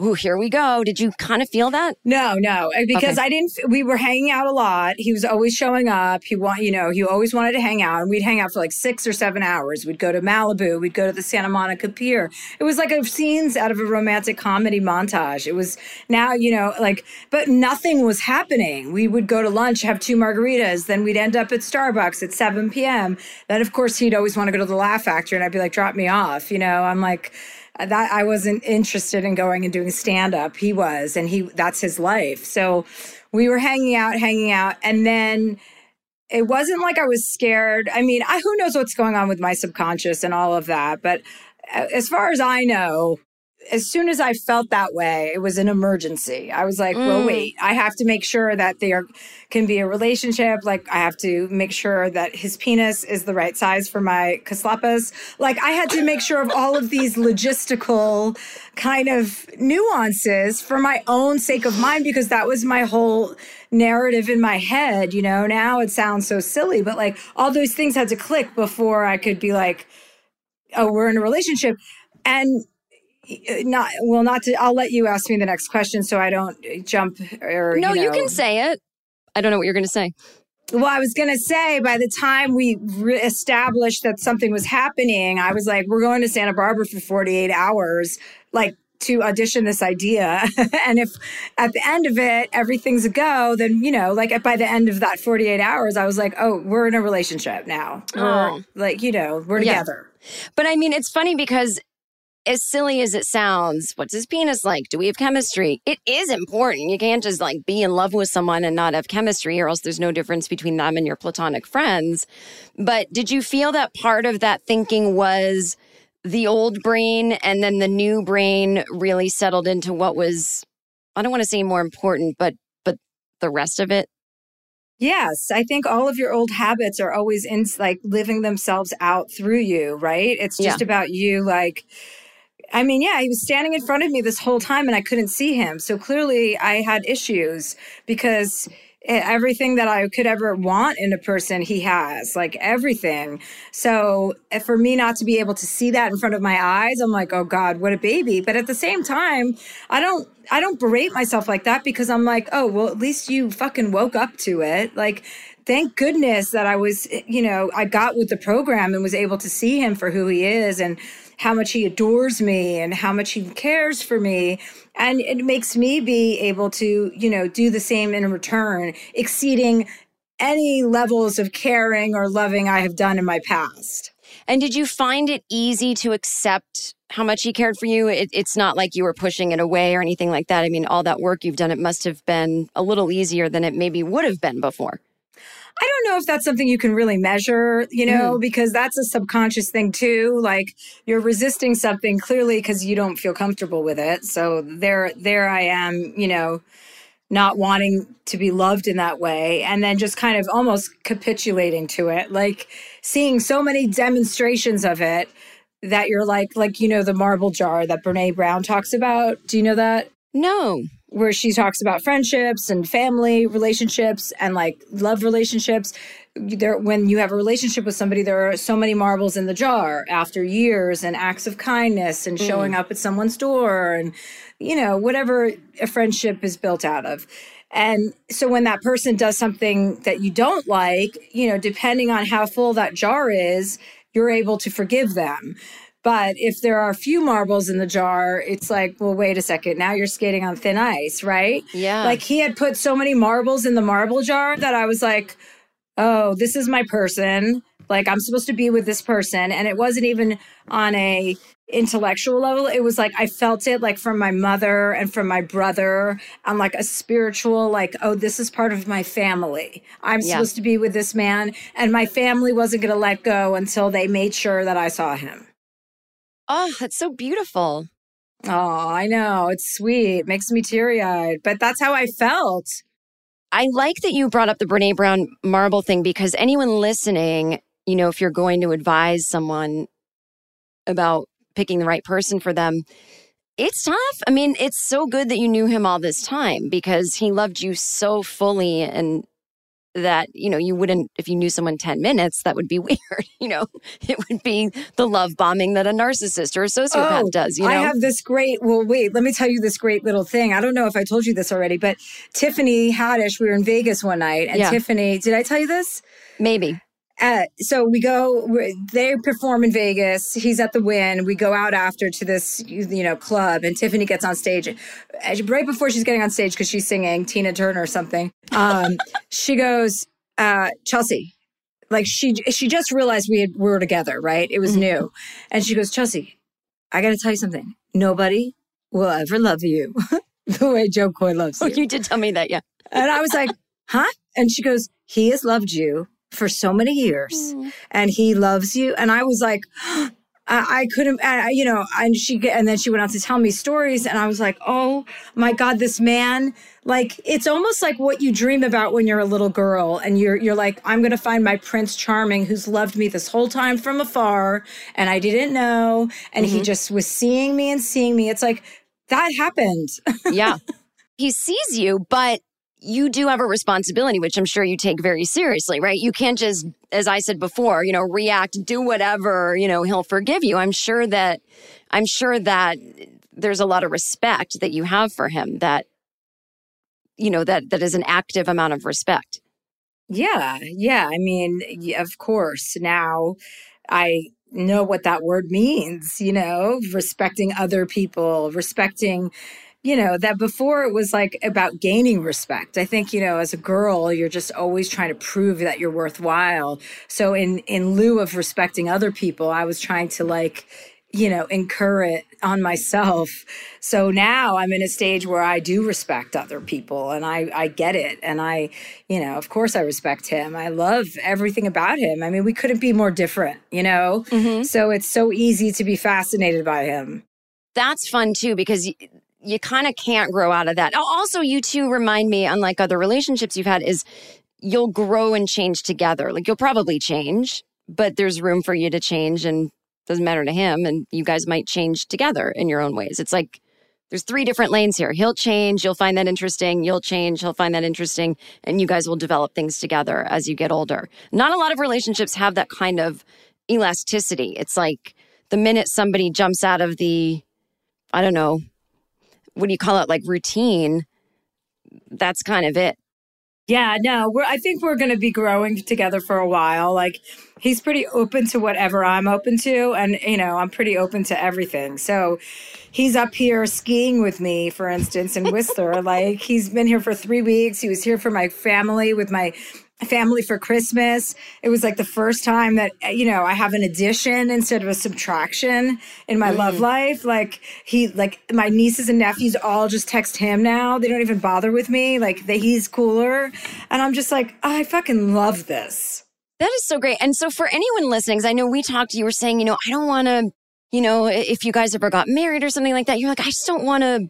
ooh, here we go. Did you kind of feel that? No, no, uh, because Okay. I didn't. We were hanging out a lot. He was always showing up. He want, you know, he always wanted to hang out, and we'd hang out for like six or seven hours. We'd go to Malibu. We'd go to the Santa Monica Pier. It was like a scenes out of a romantic comedy montage. It was now, you know, like, but nothing was happening. We would go to lunch, have two margaritas, then we'd end up at Starbucks at seven p.m. Then, of course, he'd always want to go to the Laugh Factory, and I'd be like, drop me off. You know, I'm like that I wasn't interested in going and doing stand up. He was, and he that's his life. So we were hanging out, hanging out, and then it wasn't like I was scared. I mean, I, who knows what's going on with my subconscious and all of that, but uh, as far as I know, as soon as I felt that way, it was an emergency. I was like, well, Mm. wait, I have to make sure that there can be a relationship. Like, I have to make sure that his penis is the right size for my kaslapas. Like, I had to make sure of all of these logistical kind of nuances for my own sake of mind, because that was my whole narrative in my head. You know, now it sounds so silly, but like all those things had to click before I could be like, oh, we're in a relationship. And Uh, not well not to i'll let you ask me the next question so i don't jump or No, you, you can say it. I don't know what you're going to say. well i was going to say by the time we re- established that something was happening i was like we're going to santa barbara for 48 hours like to audition this idea and if at the end of it everything's a go then you know like by the end of that 48 hours i was like oh we're in a relationship now we're Oh. like you know we're Yeah. together But I mean, it's funny because as silly as it sounds, what's his penis like? Do we have chemistry? It is important. You can't just like be in love with someone and not have chemistry, or else there's no difference between them and your platonic friends. But did you feel that part of that thinking was the old brain and then the new brain really settled into what was, I don't want to say more important, but but the rest of it? Yes, I think all of your old habits are always in like living themselves out through you, right? It's just Yeah. about you like I mean, yeah, he was standing in front of me this whole time and I couldn't see him. So clearly I had issues because everything that I could ever want in a person, he has, like everything. So eh, for me not to be able to see that in front of my eyes, I'm like, oh God, what a baby. But at the same time, I don't I don't berate myself like that because I'm like, oh, well, at least you fucking woke up to it. Like, thank goodness that I was, eh, you know, I got with the program and was able to see him for who he is and how much he adores me and how much he cares for me. And it makes me be able to, you know, do the same in return, exceeding any levels of caring or loving I have done in my past. And did you find it easy to accept how much he cared for you? It, it's not like you were pushing it away or anything like that. I mean, all that work you've done, it must have been a little easier than it maybe would have been before. I don't know if that's something you can really measure, you know, mm. because that's a subconscious thing too. Like you're resisting something clearly because you don't feel comfortable with it. So there, there I am, you know, not wanting to be loved in that way, and then just kind of almost capitulating to it, like seeing so many demonstrations of it that you're like, like you know, the marble jar that Brene Brown talks about. Do you know that? No. Where she talks about friendships and family relationships and like love relationships. There when you have a relationship with somebody there are so many marbles in the jar after years and acts of kindness and mm. showing up at someone's door and you know whatever a friendship is built out of. And so when that person does something that you don't like you know depending on how full that jar is you're able to forgive them but if there are a few marbles in the jar, it's like, well, wait a second. Now you're skating on thin ice, right? Yeah. Like he had put so many marbles in the marble jar that I was like, oh, this is my person. Like I'm supposed to be with this person. And it wasn't even on a intellectual level. It was like I felt it like from my mother and from my brother on like a spiritual, like, oh, this is part of my family. I'm Yeah. supposed to be with this man. And my family wasn't gonna let go until they made sure that I saw him. Oh, that's so beautiful. Oh, I know. It's sweet. Makes me teary eyed, but that's how I felt. I like that you brought up the Brene Brown marble thing because anyone listening, you know, if you're going to advise someone about picking the right person for them, it's tough. I mean, it's so good that you knew him all this time because he loved you so fully and that, you know, you wouldn't, if you knew someone 10 minutes, that would be weird. You know, it would be the love bombing that a narcissist or a sociopath oh, does, you know? Oh, I have this great, well, wait, let me tell you this great little thing. I don't know if I told you this already, but Tiffany Haddish, we were in Vegas one night, and Yeah. Tiffany, did I tell you this? Maybe. Uh, so we go, they perform in Vegas. He's at the Wynn. We go out after to this, you know, club, and Tiffany gets on stage. Right before she's getting on stage, because she's singing Tina Turner or something, um, she goes, uh, Chelsea, like she she just realized we had we were together, right? It was new, and she goes, Chelsea, I got to tell you something. Nobody will ever love you the way Jo Koy loves you. Oh, you. you did tell me that, yeah. And I was like, huh? And she goes, he has loved you for so many years mm-hmm. and he loves you. And I was like, I, I couldn't, I, you know, and she, and then she went on to tell me stories. And I was like, oh my God, this man, like, it's almost like what you dream about when you're a little girl and you're, you're like, I'm going to find my Prince Charming who's loved me this whole time from afar. And I didn't know. And he mm-hmm. just was seeing me and seeing me. It's like, that happened. yeah. He sees you, but you do have a responsibility, which I'm sure you take very seriously, right? You can't just, as I said before, you know, react, do whatever, you know, he'll forgive you. I'm sure that, I'm sure that there's a lot of respect that you have for him that, you know, that, that is an active amount of respect. Yeah, yeah. I mean, of course. Now I know what that word means, you know, respecting other people, respecting, you know, that before it was like about gaining respect. I think, you know, as a girl, you're just always trying to prove that you're worthwhile. So in in lieu of respecting other people, I was trying to like you know, incur it on myself. So now I'm in a stage where I do respect other people and I, I get it. And I, you know, of course I respect him. I love everything about him. I mean, we couldn't be more different, you know? Mm-hmm. So it's so easy to be fascinated by him. That's fun too, because you, kind of can't grow out of that. Also, you two remind me, unlike other relationships you've had, is you'll grow and change together. Like you'll probably change, but there's room for you to change and doesn't matter to him and you guys might change together in your own ways it's like there's three different lanes here he'll change you'll find that interesting you'll change he'll find that interesting and you guys will develop things together as you get older not a lot of relationships have that kind of elasticity it's like the minute somebody jumps out of the i don't know what do you call it like routine that's kind of it yeah, no, we're, I think we're going to be growing together for a while. Like, he's pretty open to whatever I'm open to. And, you know, I'm pretty open to everything. So he's up here skiing with me, for instance, in Whistler. like, he's been here for three weeks. He was here for my family with my family for Christmas. It was like the first time that, you know, I have an addition instead of a subtraction in my mm. love life. Like he, like my nieces and nephews all just text him now. They don't even bother with me. Like they, he's cooler. And I'm just like, I fucking love this. That is so great. And so for anyone listening, because I know we talked, you were saying, you know, I don't want to, you know, if you guys ever got married or something like that, you're like, I just don't want to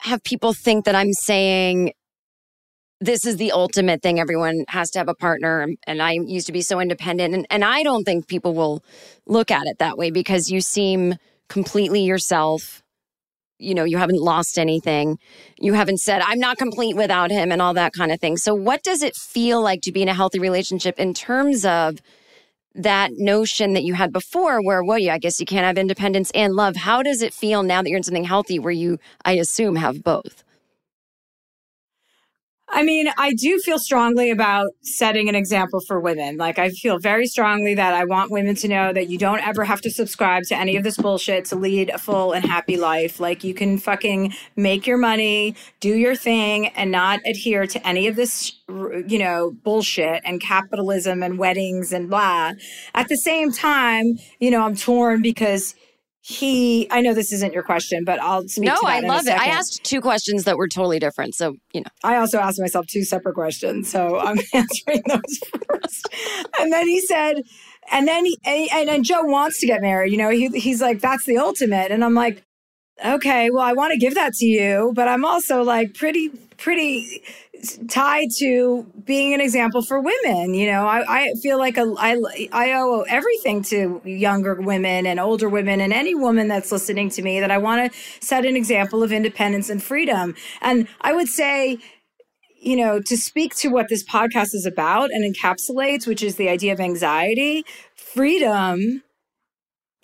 have people think that I'm saying this is the ultimate thing. Everyone has to have a partner. And I used to be so independent. And, and I don't think people will look at it that way because you seem completely yourself. You know, you haven't lost anything. You haven't said, I'm not complete without him and all that kind of thing. So, what does it feel like to be in a healthy relationship in terms of that notion that you had before where, well, yeah, I guess you can't have independence and love? How does it feel now that you're in something healthy where you, I assume, have both? I mean, I do feel strongly about setting an example for women. Like, I feel very strongly that I want women to know that you don't ever have to subscribe to any of this bullshit to lead a full and happy life. Like, you can fucking make your money, do your thing, and not adhere to any of this, you know, bullshit and capitalism and weddings and blah. At the same time, you know, I'm torn because he i know this isn't your question but i'll speak no i love it. I asked two questions that were totally different so you know. I also asked myself two separate questions so i'm answering those first. And then he said and then he and, and jo wants to get married you know he, he's like that's the ultimate and i'm like okay well i want to give that to you but i'm also like pretty pretty tied to being an example for women. You know, I, I feel like a, I, I owe everything to younger women and older women and any woman that's listening to me that I want to set an example of independence and freedom. And I would say, you know, to speak to what this podcast is about and encapsulates, which is the idea of anxiety, freedom,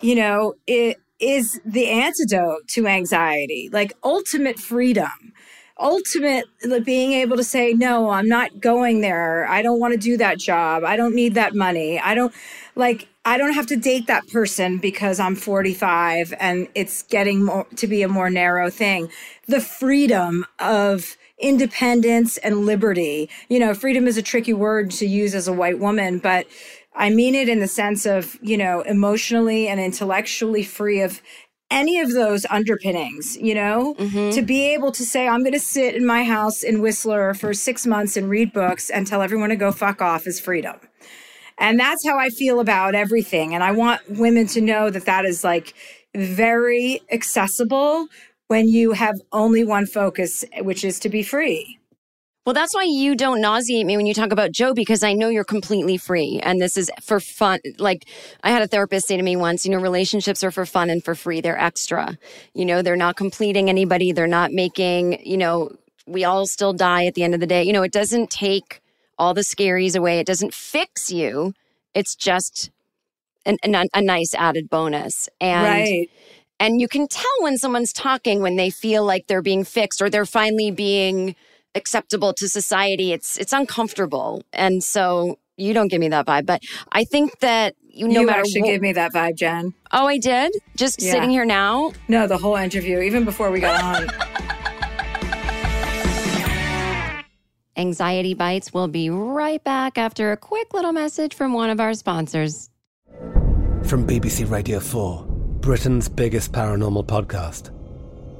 you know, it is the antidote to anxiety, like ultimate freedom ultimate being able to say no i'm not going there. I don't want to do that job. I don't need that money. I don't like i don't have to date that person because i'm 45 and it's getting more to be a more narrow thing. The freedom of independence and liberty. You know freedom is a tricky word to use as a white woman but I mean it in the sense of, you know, emotionally and intellectually free of any of those underpinnings, you know, mm-hmm. to be able to say, I'm going to sit in my house in Whistler for six months and read books and tell everyone to go fuck off is freedom. And that's how I feel about everything. And I want women to know that that is like very accessible when you have only one focus, which is to be free. Well, that's why you don't nauseate me when you talk about Jo because I know you're completely free and this is for fun. Like I had a therapist say to me once, you know, relationships are for fun and for free. They're extra. You know, they're not completing anybody. They're not making, you know, we all still die at the end of the day. You know, it doesn't take all the scaries away. It doesn't fix you. It's just an, an, a nice added bonus. And right. and you can tell when someone's talking when they feel like they're being fixed or they're finally being acceptable to society. It's it's uncomfortable, and so you don't give me that vibe. But I think that you, no you matter actually gave me that vibe, Jen. Oh, I did. Just yeah. sitting here now. No, the whole interview, even before we got on. Anxiety Bites will be right back after a quick little message from one of our sponsors. From BBC Radio 4. Britain's biggest paranormal podcast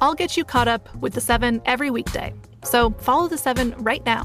I'll get you caught up with the seven every weekday. So follow the seven right now.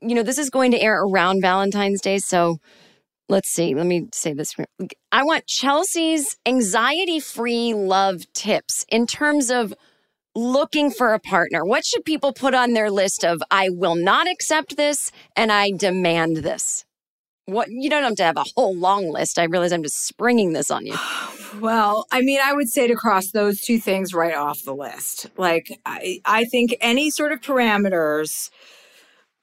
You know, this is going to air around Valentine's Day. So let's see. Let me say this. I want Chelsea's anxiety free love tips in terms of looking for a partner. What should people put on their list of I will not accept this and I demand this? What you don't have to have a whole long list. I realize I'm just springing this on you. Well, I mean, I would say to cross those two things right off the list. Like, I, I think any sort of parameters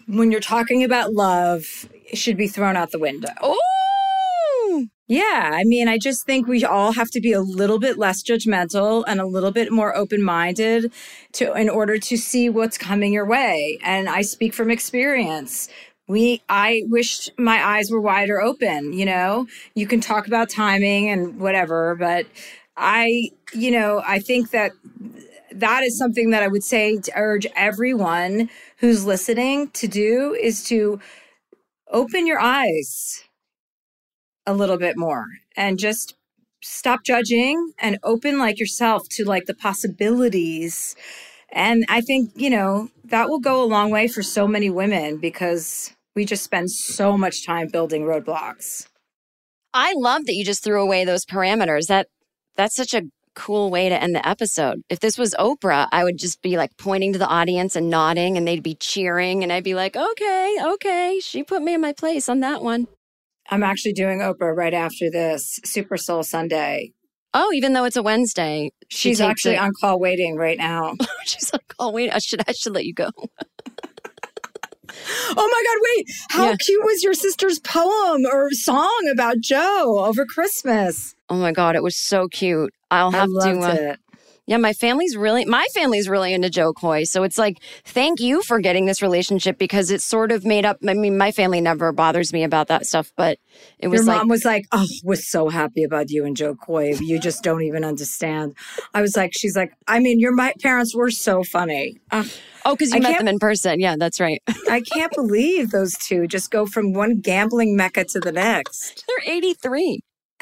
when you're talking about love it should be thrown out the window. Oh, yeah. I mean, I just think we all have to be a little bit less judgmental and a little bit more open minded to in order to see what's coming your way. And I speak from experience. We, I wish my eyes were wider open. You know, you can talk about timing and whatever, but I, you know, I think that that is something that I would say to urge everyone who's listening to do is to open your eyes a little bit more and just stop judging and open like yourself to like the possibilities and i think you know that will go a long way for so many women because we just spend so much time building roadblocks I love that you just threw away those parameters. That that's such a cool way to end the episode. If this was Oprah, I would just be like pointing to the audience and nodding and they'd be cheering and I'd be like, "Okay, okay, she put me in my place on that one." i'm actually doing oprah right after this super soul sunday Oh, even though it's a Wednesday, she she's actually it- on call waiting right now oh, She's on call waiting. I should I should let you go." Oh my God, wait. How Yeah. cute was your sister's poem or song about Jo over Christmas? Oh my god, it was so cute. I'll have to. Uh, it. yeah, my family's really my family's really into Jo Koy, so it's like thank you for getting this relationship because it's sort of made up. I mean, my family never bothers me about that stuff, but it was Your like mom was like, "Oh, was so happy about you and Jo Koy. You just don't even understand." I was like, "She's like, I mean, your my parents were so funny. Oh, because you I met them in person. Yeah, that's right. I can't believe those two just go from one gambling mecca to the next. They're eighty three.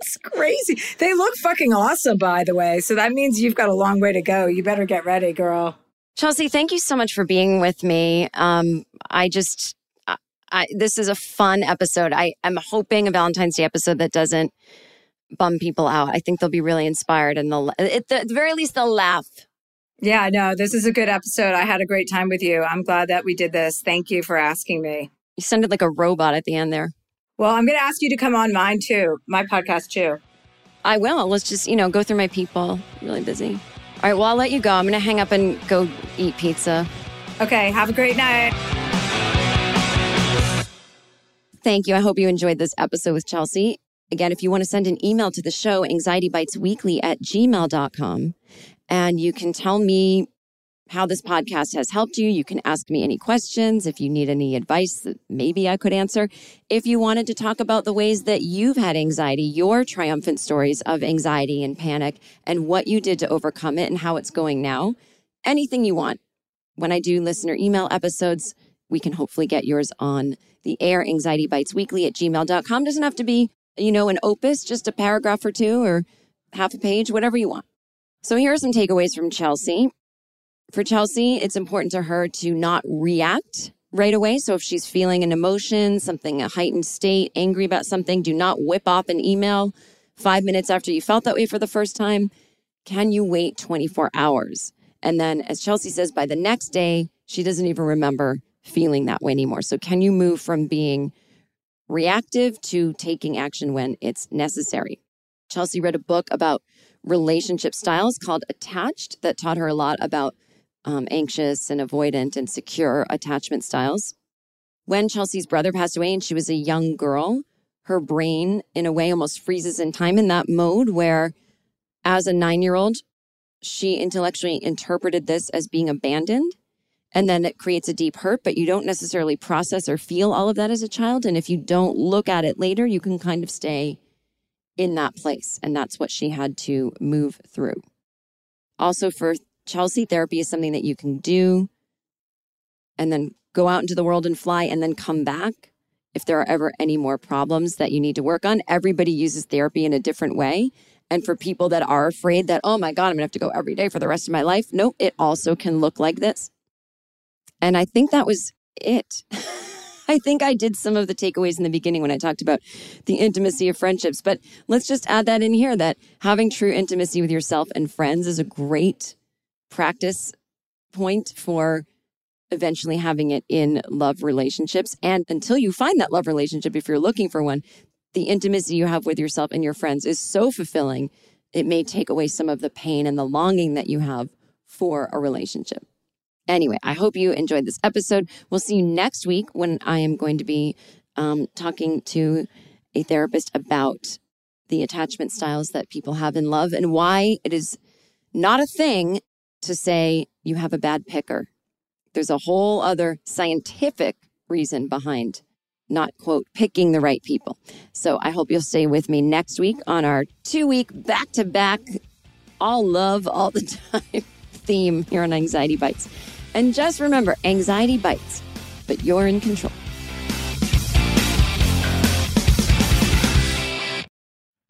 It's crazy. They look fucking awesome, by the way. So that means you've got a long way to go. You better get ready, girl. Chelsea, thank you so much for being with me. Um, I just, I, I, this is a fun episode. I, I'm hoping a Valentine's Day episode that doesn't bum people out. I think they'll be really inspired and they'll, at the, at the very least, they'll laugh. Yeah, I know. This is a good episode. I had a great time with you. I'm glad that we did this. Thank you for asking me. You sounded like a robot at the end there. Well, I'm going to ask you to come on mine too, my podcast too. I will. Let's just, you know, go through my people. really busy. All right. Well, I'll let you go. I'm going to hang up and go eat pizza. Okay, have a great night. Thank you. I hope you enjoyed this episode with Chelsea. Again, if you want to send an email to the show, anxietybitesweekly at gmail.com, and you can tell me how this podcast has helped you. You can ask me any questions. If you need any advice that maybe I could answer. If you wanted to talk about the ways that you've had anxiety, your triumphant stories of anxiety and panic, and what you did to overcome it and how it's going now, anything you want. When I do listener email episodes, we can hopefully get yours on the air. Anxiety Bites Weekly at gmail.com. Doesn't have to be, you know, an opus, just a paragraph or two or half a page, whatever you want. So here are some takeaways from Chelsea. For Chelsea, it's important to her to not react right away. So if she's feeling an emotion, something, a heightened state, angry about something, do not whip off an email five minutes after you felt that way for the first time. Can you wait 24 hours? And then, as Chelsea says, by the next day, she doesn't even remember feeling that way anymore. So, can you move from being reactive to taking action when it's necessary? Chelsea read a book about relationship styles called Attached that taught her a lot about um, anxious and avoidant and secure attachment styles. When Chelsea's brother passed away and she was a young girl, her brain, in a way, almost freezes in time in that mode where, as a nine year old, she intellectually interpreted this as being abandoned. And then it creates a deep hurt, but you don't necessarily process or feel all of that as a child. And if you don't look at it later, you can kind of stay in that place. And that's what she had to move through. Also, for Chelsea, therapy is something that you can do and then go out into the world and fly and then come back. If there are ever any more problems that you need to work on, everybody uses therapy in a different way. And for people that are afraid that, oh my God, I'm gonna have to go every day for the rest of my life, no, it also can look like this. And I think that was it. I think I did some of the takeaways in the beginning when I talked about the intimacy of friendships, but let's just add that in here that having true intimacy with yourself and friends is a great practice point for eventually having it in love relationships. And until you find that love relationship, if you're looking for one, the intimacy you have with yourself and your friends is so fulfilling. It may take away some of the pain and the longing that you have for a relationship. Anyway, I hope you enjoyed this episode. We'll see you next week when I am going to be um, talking to a therapist about the attachment styles that people have in love and why it is not a thing to say you have a bad picker. There's a whole other scientific reason behind not, quote, picking the right people. So I hope you'll stay with me next week on our two week back to back, all love all the time theme here on Anxiety Bites. And just remember anxiety bites, but you're in control.